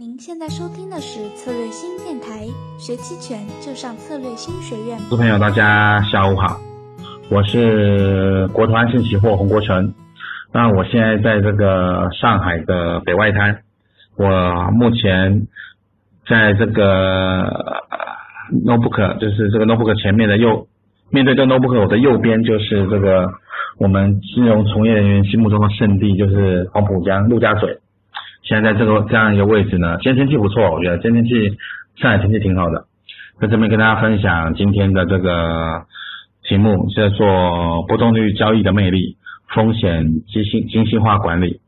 您现在收听的是策略新电台，学期权就上策略新学院。各位朋友，大家下午好，我是国投安信期货洪国成。那我现在在这个上海的北外滩，我目前在这个 notebook，就是这个 notebook 前面的右，面对这 notebook 我的右边就是这个我们金融从业人员心目中的圣地，就是黄浦江陆家嘴。现在这个这样一个位置呢，今天天气不错，我觉得今天天气上海天气挺好的，在这边跟大家分享今天的这个题目，叫做波动率交易的魅力，风险精细精细化管理。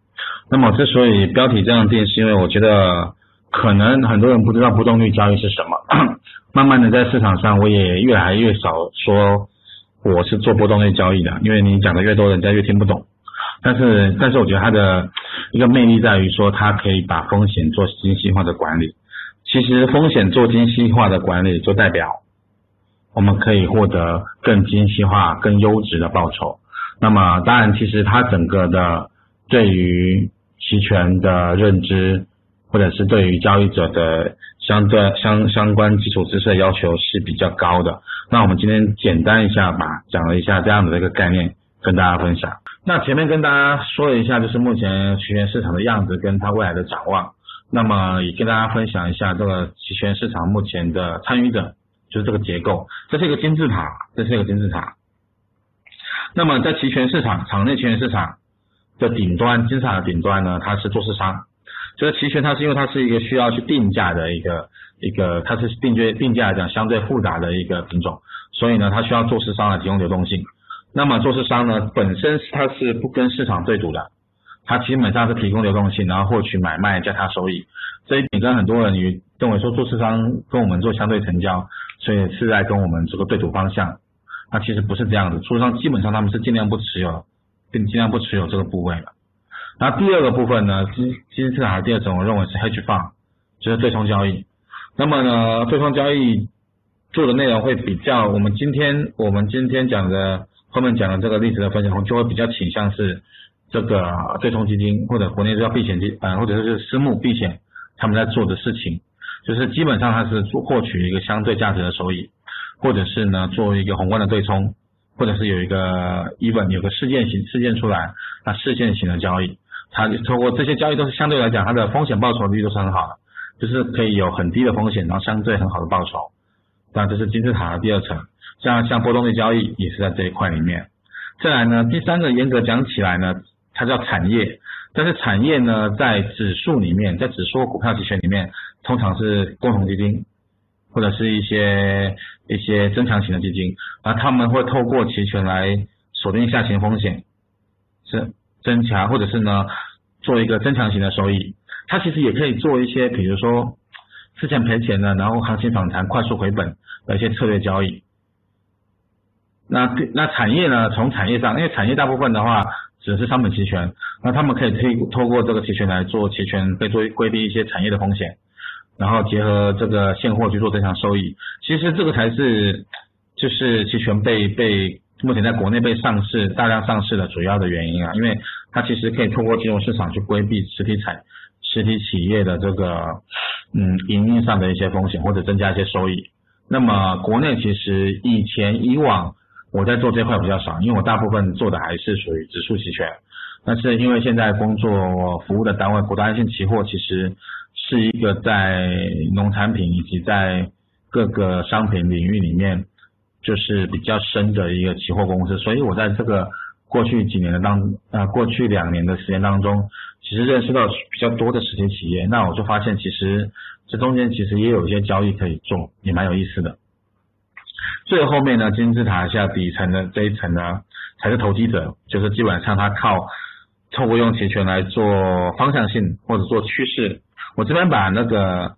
那么之所以标题这样定，是因为我觉得可能很多人不知道波动率交易是什么，慢慢的在市场上我也越来越少说我是做波动率交易的，因为你讲的越多，人家越听不懂。但是，但是我觉得它的一个魅力在于说，它可以把风险做精细化的管理。其实，风险做精细化的管理，就代表我们可以获得更精细化、更优质的报酬。那么，当然，其实它整个的对于期权的认知，或者是对于交易者的相对相相关基础知识的要求是比较高的。那我们今天简单一下吧讲了一下这样子的一个概念，跟大家分享。那前面跟大家说了一下，就是目前期权市场的样子跟它未来的展望。那么也跟大家分享一下这个期权市场目前的参与者，就是这个结构。这是一个金字塔，这是一个金字塔。那么在期权市场，场内期权市场的顶端，金字塔的顶端呢，它是做市商。就是期权，它是因为它是一个需要去定价的一个一个，它是定价定价来讲相对复杂的一个品种，所以呢，它需要做市商来提供流动性。那么做市商呢，本身它是不跟市场对赌的，它基本上是提供流动性，然后获取买卖价差收益。这一点跟很多人与认为说做市商跟我们做相对成交，所以是在跟我们这个对赌方向。那其实不是这样的，做市商基本上他们是尽量不持有，并尽量不持有这个部位的。那第二个部分呢，金金市场的第二种，我认为是 hedge fund，就是对冲交易。那么呢，对冲交易做的内容会比较，我们今天我们今天讲的。后面讲的这个例子的分享，就会比较倾向是这个对冲基金或者国内叫避险基，呃，或者是私募避险，他们在做的事情，就是基本上它是做获取一个相对价值的收益，或者是呢做一个宏观的对冲，或者是有一个 even 有个事件型事件出来，那事件型的交易，它通过这些交易都是相对来讲它的风险报酬率都是很好的，就是可以有很低的风险，然后相对很好的报酬，那这是金字塔的第二层。像像波动率交易也是在这一块里面，再来呢，第三个严格讲起来呢，它叫产业，但是产业呢，在指数里面，在指数股票期权里面，通常是共同基金或者是一些一些增强型的基金，而他们会透过期权来锁定下行风险，是增强或者是呢做一个增强型的收益，它其实也可以做一些，比如说之前赔钱的，然后行情反弹快速回本的一些策略交易。那那产业呢？从产业上，因为产业大部分的话只是商品期权，那他们可以推透过这个期权来做期权，可以做规避一些产业的风险，然后结合这个现货去做增强收益。其实这个才是就是期权被被目前在国内被上市大量上市的主要的原因啊，因为它其实可以通过金融市场去规避实体产实体企业的这个嗯营运上的一些风险，或者增加一些收益。那么国内其实以前以往我在做这块比较少，因为我大部分做的还是属于指数期权。但是因为现在工作服务的单位，国安性期货其实是一个在农产品以及在各个商品领域里面就是比较深的一个期货公司，所以我在这个过去几年的当呃过去两年的时间当中，其实认识到比较多的实体企业，那我就发现其实这中间其实也有一些交易可以做，也蛮有意思的。最后面呢，金字塔下底层的这一层呢，才是投机者，就是基本上他靠透过用期权来做方向性或者做趋势。我这边把那个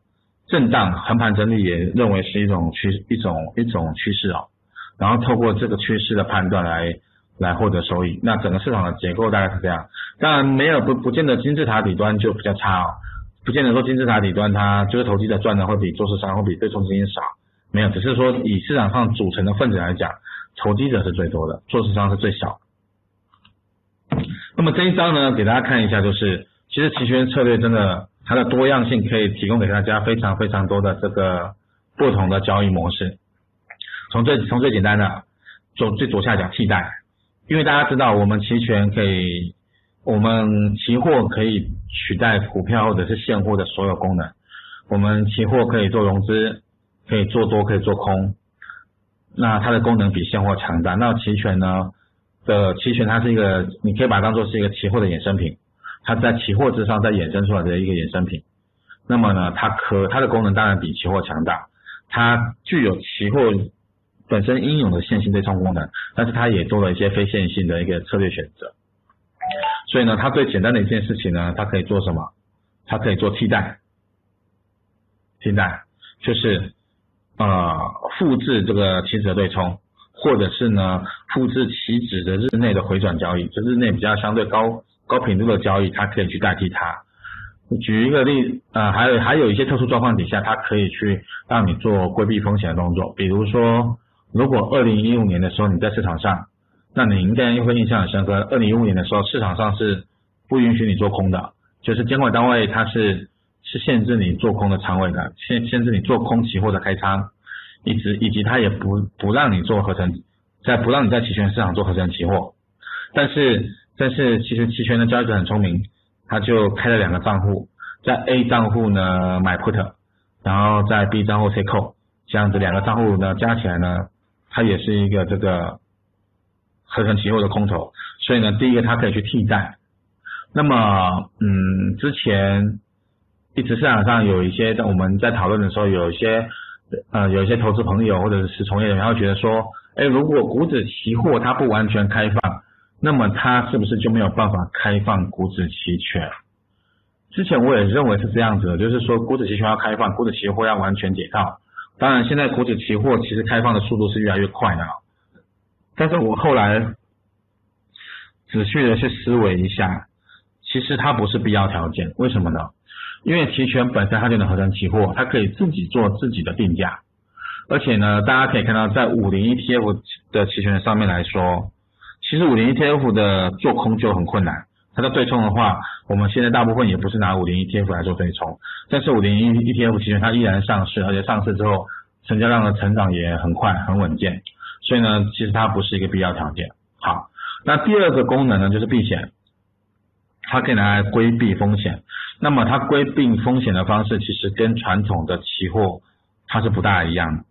震荡横盘整理也认为是一种趋一种一种趋势哦，然后透过这个趋势的判断来来获得收益。那整个市场的结构大概是这样，当然没有不不见得金字塔底端就比较差哦，不见得说金字塔底端它就是投机者赚的会比做市商会比对冲基金少。没有，只是说以市场上组成的分子来讲，投机者是最多的，做市商是最小。那么这一章呢，给大家看一下，就是其实期权策略真的它的多样性可以提供给大家非常非常多的这个不同的交易模式。从最从最简单的左最左下角替代，因为大家知道我们期权可以，我们期货可以取代股票或者是现货的所有功能。我们期货可以做融资，可以做多，可以做空。那它的功能比现货强大。那期权呢？的期权它是一个，你可以把它当做是一个期货的衍生品，它在期货之上再衍生出来的一个衍生品。那么呢，它可它的功能当然比期货强大，它具有期货本身应有的线性对冲功能，但是它也多了一些非线性的一个策略选择。所以呢，它最简单的一件事情呢，它可以做什么？它可以做替代，替代就是。呃，复制这个期指的对冲，或者是呢，复制期指的日内的回转交易，就日内比较相对高高频度的交易，它可以去代替它。举一个例，呃，还有还有一些特殊状况底下，它可以去让你做规避风险的动作。比如说，如果二零一五年的时候你在市场上，那你应该会印象很深刻。二零一五年的时候，市场上是不允许你做空的，就是监管单位它是。是限制你做空的仓位的，限限制你做空期货的开仓，一直以及它也不不让你做合成，在不让你在期权市场做合成期货，但是但是其实期权的交易者很聪明，他就开了两个账户，在 A 账户呢买 put，然后在 B 账户 take call，这样子两个账户呢加起来呢，它也是一个这个合成期货的空头，所以呢第一个它可以去替代，那么嗯之前。一直市场上有一些，在我们在讨论的时候，有一些呃，有一些投资朋友或者是从业人员会觉得说，哎，如果股指期货它不完全开放，那么它是不是就没有办法开放股指期权？之前我也认为是这样子的，就是说股指期权要开放，股指期货要完全解套。当然，现在股指期货其实开放的速度是越来越快的，但是我后来仔细的去思维一下，其实它不是必要条件，为什么呢？因为期权本身它就能合成期货，它可以自己做自己的定价，而且呢，大家可以看到，在五零 ETF 的期权上面来说，其实五零 ETF 的做空就很困难。它的对冲的话，我们现在大部分也不是拿五零 ETF 来做对冲，但是五零 ETF 期权它依然上市，而且上市之后成交量的成长也很快很稳健，所以呢，其实它不是一个必要条件。好，那第二个功能呢，就是避险。它可以拿来规避风险，那么它规避风险的方式其实跟传统的期货它是不大一样的。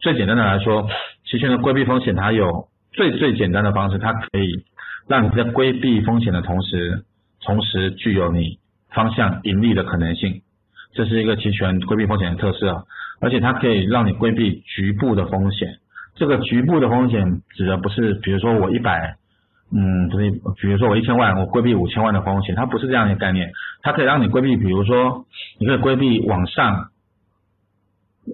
最简单的来说，期权的规避风险它有最最简单的方式，它可以让你在规避风险的同时，同时具有你方向盈利的可能性，这是一个期权规避风险的特色。而且它可以让你规避局部的风险，这个局部的风险指的不是，比如说我一百。嗯，不是，比如说我一千万，我规避五千万的风险，它不是这样一个概念，它可以让你规避，比如说你可以规避往上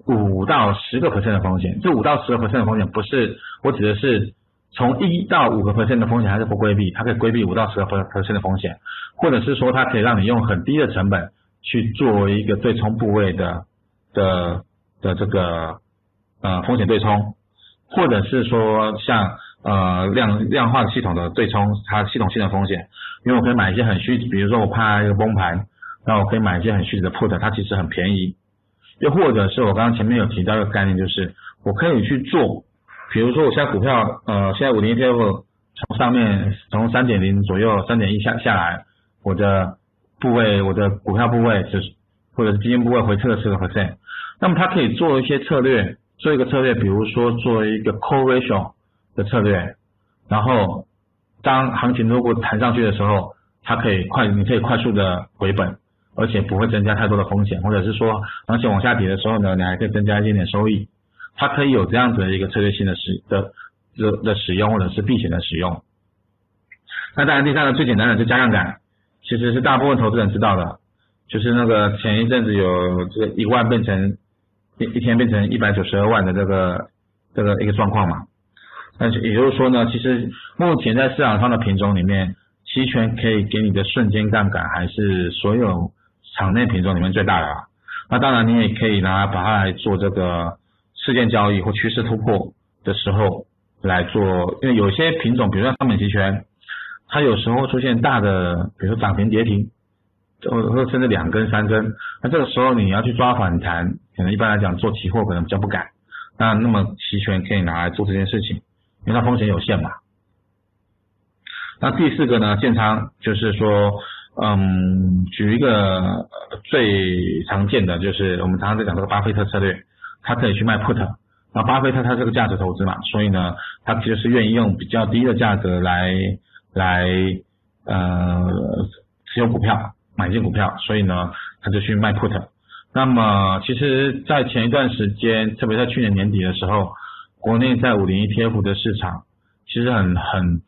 五到十个 percent 的风险，这五到十个 percent 的风险不是我指的是从一到五个 percent 的风险还是不规避，它可以规避五到十个 percent 的风险，或者是说它可以让你用很低的成本去作为一个对冲部位的的的这个呃风险对冲，或者是说像。呃，量量化系统的对冲，它系统性的风险，因为我可以买一些很虚，比如说我怕一个崩盘，那我可以买一些很虚的 put，它其实很便宜。又或者是我刚刚前面有提到一个概念，就是我可以去做，比如说我现在股票，呃，现在五零 ETF 从上面从三点零左右，三点一下下来，我的部位，我的股票部位就是或者是基金部位回撤了四个 percent，那么它可以做一些策略，做一个策略，比如说做一个 core ratio。的策略，然后当行情如果弹上去的时候，它可以快，你可以快速的回本，而且不会增加太多的风险，或者是说行情往下跌的时候呢，你还可以增加一点点收益，它可以有这样子的一个策略性的使的的的使用，或者是避险的使用。那当然，第三个最简单的就加杠杆，其实是大部分投资人知道的，就是那个前一阵子有这个一万变成一一天变成一百九十二万的这个这个一个状况嘛。但是也就是说呢，其实目前在市场上的品种里面，期权可以给你的瞬间杠杆还是所有场内品种里面最大的。啊那当然你也可以拿把它来做这个事件交易或趋势突破的时候来做，因为有些品种，比如说商品期权，它有时候出现大的，比如说涨停跌停，或者甚至两根三根，那这个时候你要去抓反弹，可能一般来讲做期货可能比较不敢。那那么期权可以拿来做这件事情，因为它风险有限嘛。那第四个呢，建仓就是说，嗯，举一个最常见的，就是我们常常在讲这个巴菲特策略，他可以去卖 put，那巴菲特他是个价值投资嘛，所以呢，他其实是愿意用比较低的价格来来呃持有股票。买进股票，所以呢，他就去卖 put。那么，其实，在前一段时间，特别在去年年底的时候，国内在五零 ETF 的市场，其实很很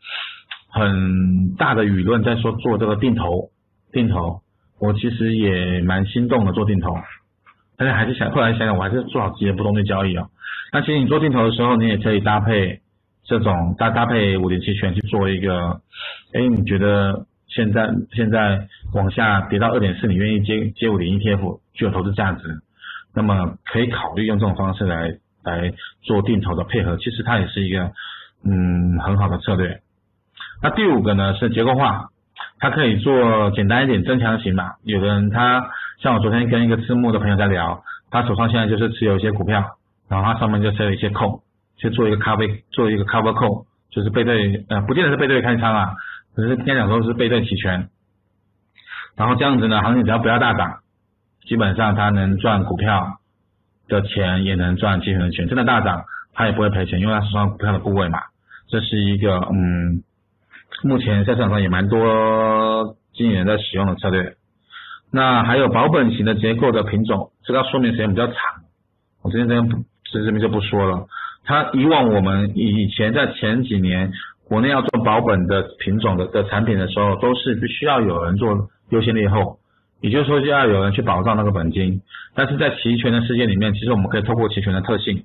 很大的舆论在说做这个定投，定投。我其实也蛮心动的做定投，但是还是想，后来想想，我还是做好自己的不动产交易啊。那其实你做定投的时候，你也可以搭配这种搭搭配五零期权去做一个，哎，你觉得？现在现在往下跌到二点四，你愿意接接五零 ETF 具有投资价值，那么可以考虑用这种方式来来做定投的配合，其实它也是一个嗯很好的策略。那第五个呢是结构化，它可以做简单一点增强型嘛。有的人他像我昨天跟一个私募的朋友在聊，他手上现在就是持有一些股票，然后他上面就设有一些扣，去做一个咖啡做一个 cover 扣，就是背对呃不见得是背对开仓啊。只是天讲说是背对期权，然后这样子呢，行情只要不要大涨，基本上它能赚股票的钱，也能赚期权的钱。真的大涨，它也不会赔钱，因为它是算股票的部位嘛。这是一个嗯，目前在市场上也蛮多经纪人在使用的策略。那还有保本型的结构的品种，这个说明时间比较长，我今天这边不这边就不说了。它以往我们以前在前几年。国内要做保本的品种的的产品的时候，都是必须要有人做优先劣后，也就是说就要有人去保障那个本金。但是在期权的世界里面，其实我们可以透过期权的特性，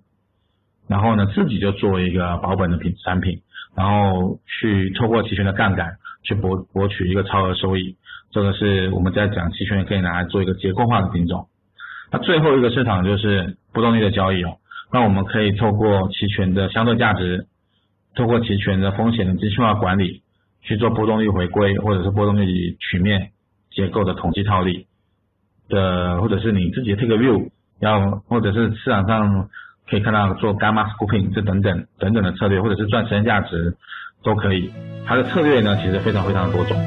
然后呢自己就做一个保本的品产品，然后去透过期权的杠杆去博博取一个超额收益。这个是我们在讲期权可以拿来做一个结构化的品种。那最后一个市场就是波动率的交易哦，那我们可以透过期权的相对价值。透过期权的风险的精细化管理去做波动率回归，或者是波动率曲面结构的统计套利的，或者是你自己 take view，要或者是市场上可以看到做 gamma scooping 这等等等等的策略，或者是赚时间价值都可以。它的策略呢，其实非常非常多种。